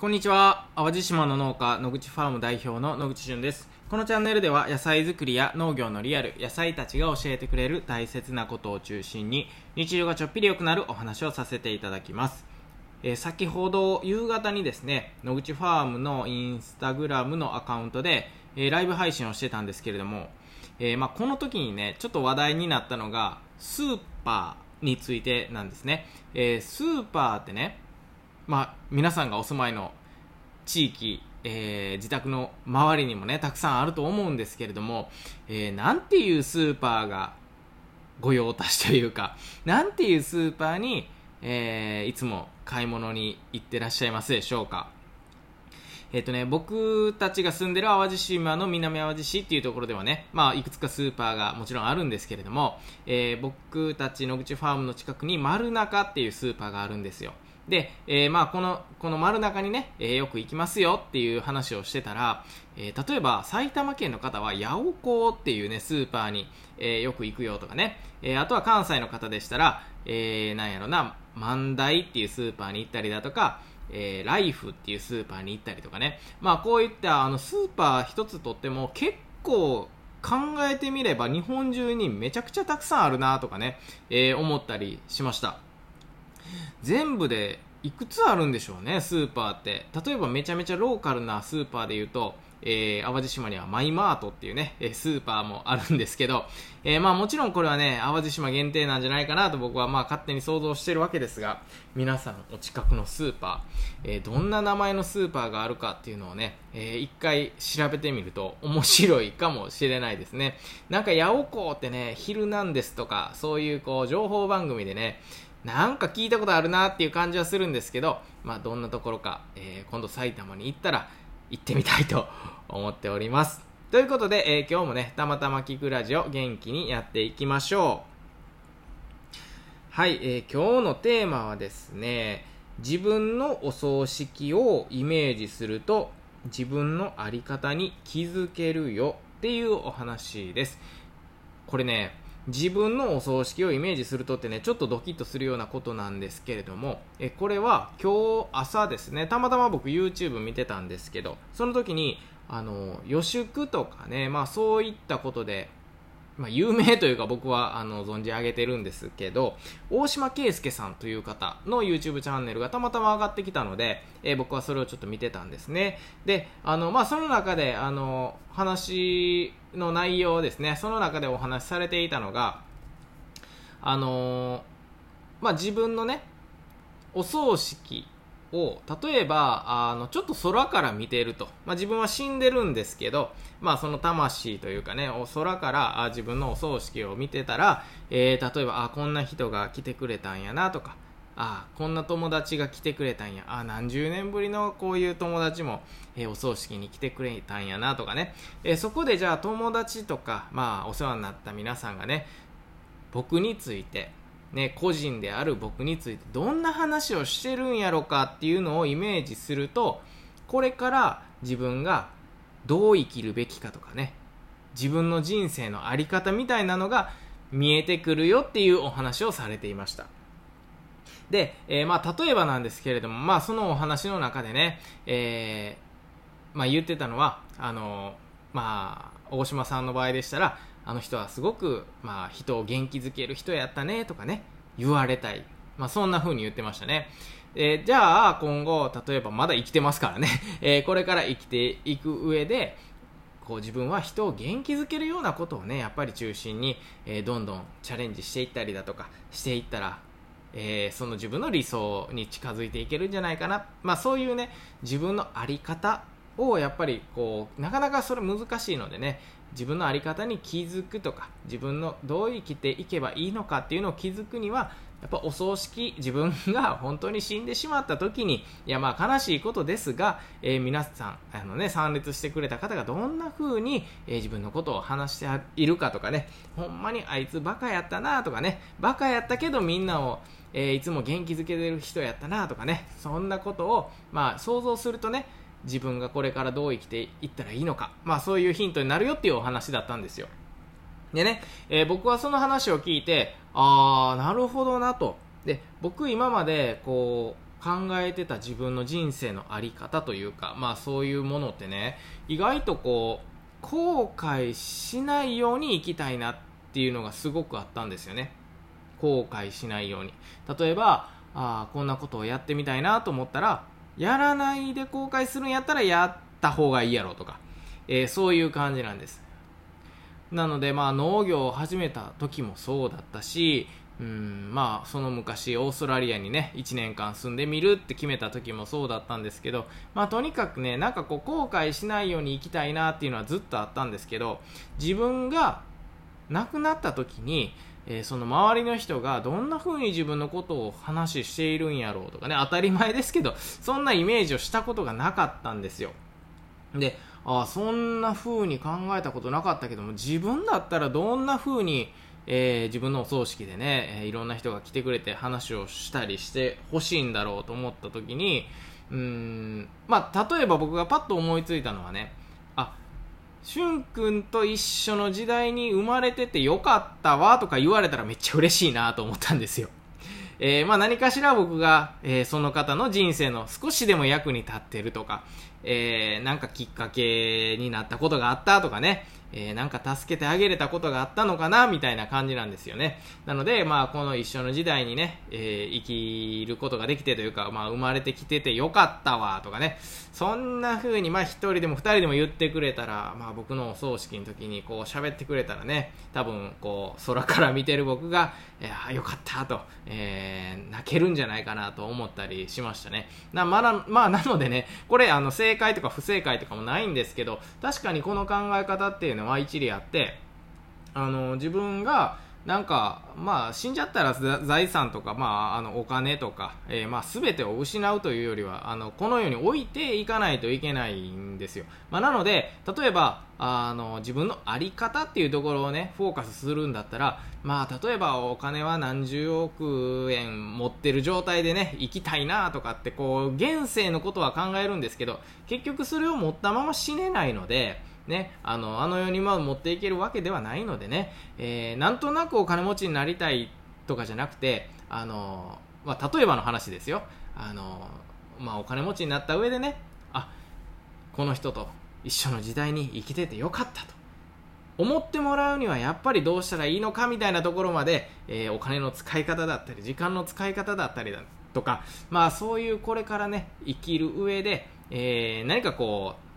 こんにちは。淡路島の農家野口ファーム代表の野口俊です。このチャンネルでは野菜作りや農業のリアル野菜たちが教えてくれる大切なことを中心に日常がちょっぴり良くなるお話をさせていただきます。えー、先ほど夕方にですね野口ファームのインスタグラムのアカウントで、えー、ライブ配信をしてたんですけれども、えー、まあ、この時にねちょっと話題になったのがスーパーについてなんですね、えスーパーってねまあ、皆さんがお住まいの地域、えー、自宅の周りにもねたくさんあると思うんですけれども、えー、なんていうスーパーが御用達というか なんていうスーパーに、えー、いつも買い物に行ってらっしゃいますでしょうかえっ、とね、僕たちが住んでる淡路島の南淡路市っていうところではね、まあ、いくつかスーパーがもちろんあるんですけれども、えー、僕たち野口ファームの近くに丸中っていうスーパーがあるんですよ。で、えー、まあこのこの丸中にね、えー、よく行きますよっていう話をしてたら、えー、例えば埼玉県の方は八百子っていうねスーパーに、え、よく行くよとかね、え、あとは関西の方でしたら、えー、なんやろな万代っていうスーパーに行ったりだとかえ、ライフっていうスーパーに行ったりとかね、まあ、こういったあのスーパー一つとっても結構考えてみれば日本中にめちゃくちゃたくさんあるなとかね、え、思ったりしました。全部でいくつあるんでしょうね、スーパーって。例えばめちゃめちゃローカルなスーパーで言うと、えー、淡路島にはマイマートっていうね、スーパーもあるんですけど、えー、まあもちろんこれはね、淡路島限定なんじゃないかなと僕はまあ勝手に想像してるわけですが、皆さんお近くのスーパー、えー、どんな名前のスーパーがあるかっていうのをね、えー、一回調べてみると面白いかもしれないですね。なんか、八百子ってね、ヒルナンデスとか、そういうこう、情報番組でね、なんか聞いたことあるなっていう感じはするんですけど、まあ、どんなところか、えー、今度埼玉に行ったら行ってみたいと思っております。ということで、えー、今日もね、たまたま聞くラジオ元気にやっていきましょう。はい、えー、今日のテーマはですね、自分のお葬式をイメージすると自分の在り方に気づけるよっていうお話です。これね、自分のお葬式をイメージするとってねちょっとドキッとするようなことなんですけれどもえこれは今日朝ですね。たまたま僕 YouTube 見てたんですけどその時にあの予祝とかね、まあ、そういったことでまあ、有名というか僕はあの存じ上げてるんですけど大島圭介さんという方の YouTube チャンネルがたまたま上がってきたので、えー、僕はそれをちょっと見てたんですね。であの、まあ、その中であの話の内容ですね。その中でお話しされていたのがあのまあ、自分のねお葬式を例えばあのちょっと空から見ていると、まあ、自分は死んでるんですけど、まあ、その魂というかねお空からあ自分のお葬式を見てたら、えー、例えばあこんな人が来てくれたんやなとかあこんな友達が来てくれたんやあ何十年ぶりのこういう友達も、えー、お葬式に来てくれたんやなとかね、えー、そこでじゃあ友達とか、まあ、お世話になった皆さんがね僕についてね、個人である僕についてどんな話をしてるんやろかっていうのをイメージするとこれから自分がどう生きるべきかとかね自分の人生の在り方みたいなのが見えてくるよっていうお話をされていました。で、えー、まあ例えばなんですけれども、まあ、そのお話の中でね、えー、まあ、言ってたのはあのまあ大島さんの場合でしたらあの人はすごく、まあ、人を元気づける人やったねとかね言われたい、まあ、そんな風に言ってましたね。えー、じゃあ今後例えばまだ生きてますからね、えー、これから生きていく上でこう自分は人を元気づけるようなことをねやっぱり中心に、えー、どんどんチャレンジしていったりだとかしていったら、えー、その自分の理想に近づいていけるんじゃないかな、まあ、そういうね自分の在り方をやっぱりこうなかなかそれ難しいのでね自分の在り方に気づくとか自分のどう生きていけばいいのかっていうのを気づくにはやっぱお葬式自分が本当に死んでしまった時にいやまあ悲しいことですが、えー、皆さんあの、ね、参列してくれた方がどんな風に、えー、自分のことを話しているかとかねほんまにあいつバカやったなとかねバカやったけどみんなを、えー、いつも元気づけてる人やったなとかねそんなことを、まあ、想像するとね自分がこれからどう生きていったらいいのか、まあ、そういうヒントになるよっていうお話だったんですよでね、えー、僕はその話を聞いてああなるほどなとで僕今までこう考えてた自分の人生の在り方というか、まあそういうものってね、意外とこう、後悔しないように生きたいなっていうのがすごくあったんですよね。後悔しないように。例えば、ああ、こんなことをやってみたいなと思ったら、やらないで後悔するんやったらやった方がいいやろとか、えー、そういう感じなんです。なので、まあ農業を始めた時もそうだったし、うんまあその昔オーストラリアにね1年間住んでみるって決めた時もそうだったんですけどまあとにかくねなんかこう後悔しないように生きたいなっていうのはずっとあったんですけど自分が亡くなった時にえー、その周りの人がどんな風に自分のことを話しているんやろうとかね当たり前ですけどそんなイメージをしたことがなかったんですよ。でああそんな風に考えたことなかったけども自分だったらどんな風にえー、自分のお葬式でね、えー、いろんな人が来てくれて話をしたりしてほしいんだろうと思った時にうーんまあ例えば僕がパッと思いついたのはねしゅんくんと一緒の時代に生まれててよかったわとか言われたらめっちゃ嬉しいなと思ったんですよ。えー、まあ、何かしら僕が、えー、その方の人生の少しでも役に立ってるとか、えー、なんかきっかけになったことがあったとかね、えー、なんか助けてあげれたことがあったのかなみたいな感じなんですよね。なので、まあ、この一緒の時代にね、えー、生きることができてというか、まあ、生まれてきててよかったわとかね、そんな風に、まあ、一人でも二人でも言ってくれたら、まあ、僕のお葬式の時にこう喋ってくれたらね、多分、こう、空から見てる僕が、えー、よかったと、えー、泣けるんじゃないかなと思ったりしましたね。な、まあ、まあ、なのでね、これ、あの、正解とか不正解とかもないんですけど、確かにこの考え方っていうのは一理あってあの自分がなんか、まあ、死んじゃったら財産とか、まあ、あのお金とか、えー、まあ、全てを失うというよりはあのこの世に置いていかないといけないんですよ、まあ、なので例えばあの自分の在り方っていうところをねフォーカスするんだったら、まあ、例えばお金は何十億円持ってる状態でね生きたいなとかってこう現世のことは考えるんですけど結局それを持ったまま死ねないのでね、あのあの世にま持っていけるわけではないのでね、えー、なんとなくお金持ちになりたいとかじゃなくて、あのまあ、例えばの話ですよ、あのまあ、お金持ちになった上でねあこの人と一緒の時代に生きててよかったと。思ってもらうにはやっぱりどうしたらいいのかみたいなところまで、えー、お金の使い方だったり時間の使い方だったりだとか、まあ、そういうこれからね生きる上で、えー、何かこう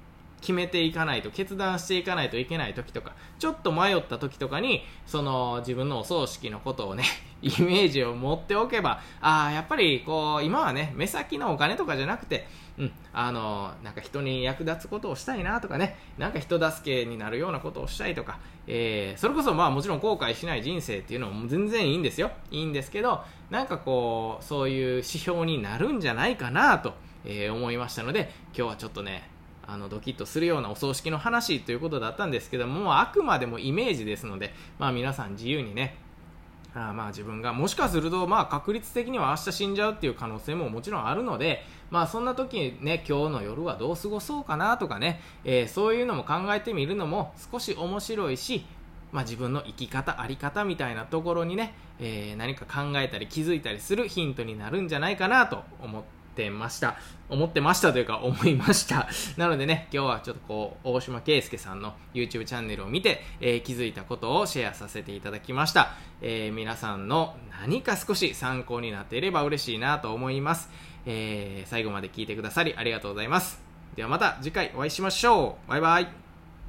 決めていかないと決断していかないといけない時とかちょっと迷った時とかにその自分のお葬式のことをね イメージを持っておけばああやっぱりこう今はね目先のお金とかじゃなくてうん、あのなんか人に役立つことをしたいなとかねなんか人助けになるようなことをしたいとか、えー、それこそまあもちろん後悔しない人生っていうのも全然いいんですよ。いいんですけどなんかこうそういう指標になるんじゃないかなと、えー、思いましたので今日はちょっとねあのドキッとするようなお葬式の話ということだったんですけどもあくまでもイメージですので、まあ、皆さん自由にねあまあ自分がもしかするとまあ確率的には明日死んじゃうっていう可能性ももちろんあるのでまあそんな時にね今日の夜はどう過ごそうかなとかね、えー、そういうのも考えてみるのも少し面白いしまあ、自分の生き方、あり方みたいなところにね、えー、何か考えたり気づいたりするヒントになるんじゃないかなと思ってってました。思ってましたというか思いました。なのでね、今日はちょっとこう、大島圭介さんの YouTube チャンネルを見て、えー、気づいたことをシェアさせていただきました。えー、皆さんの何か少し参考になっていれば嬉しいなと思います。えー、最後まで聞いてくださりありがとうございます。ではまた次回お会いしましょう。バイバイ。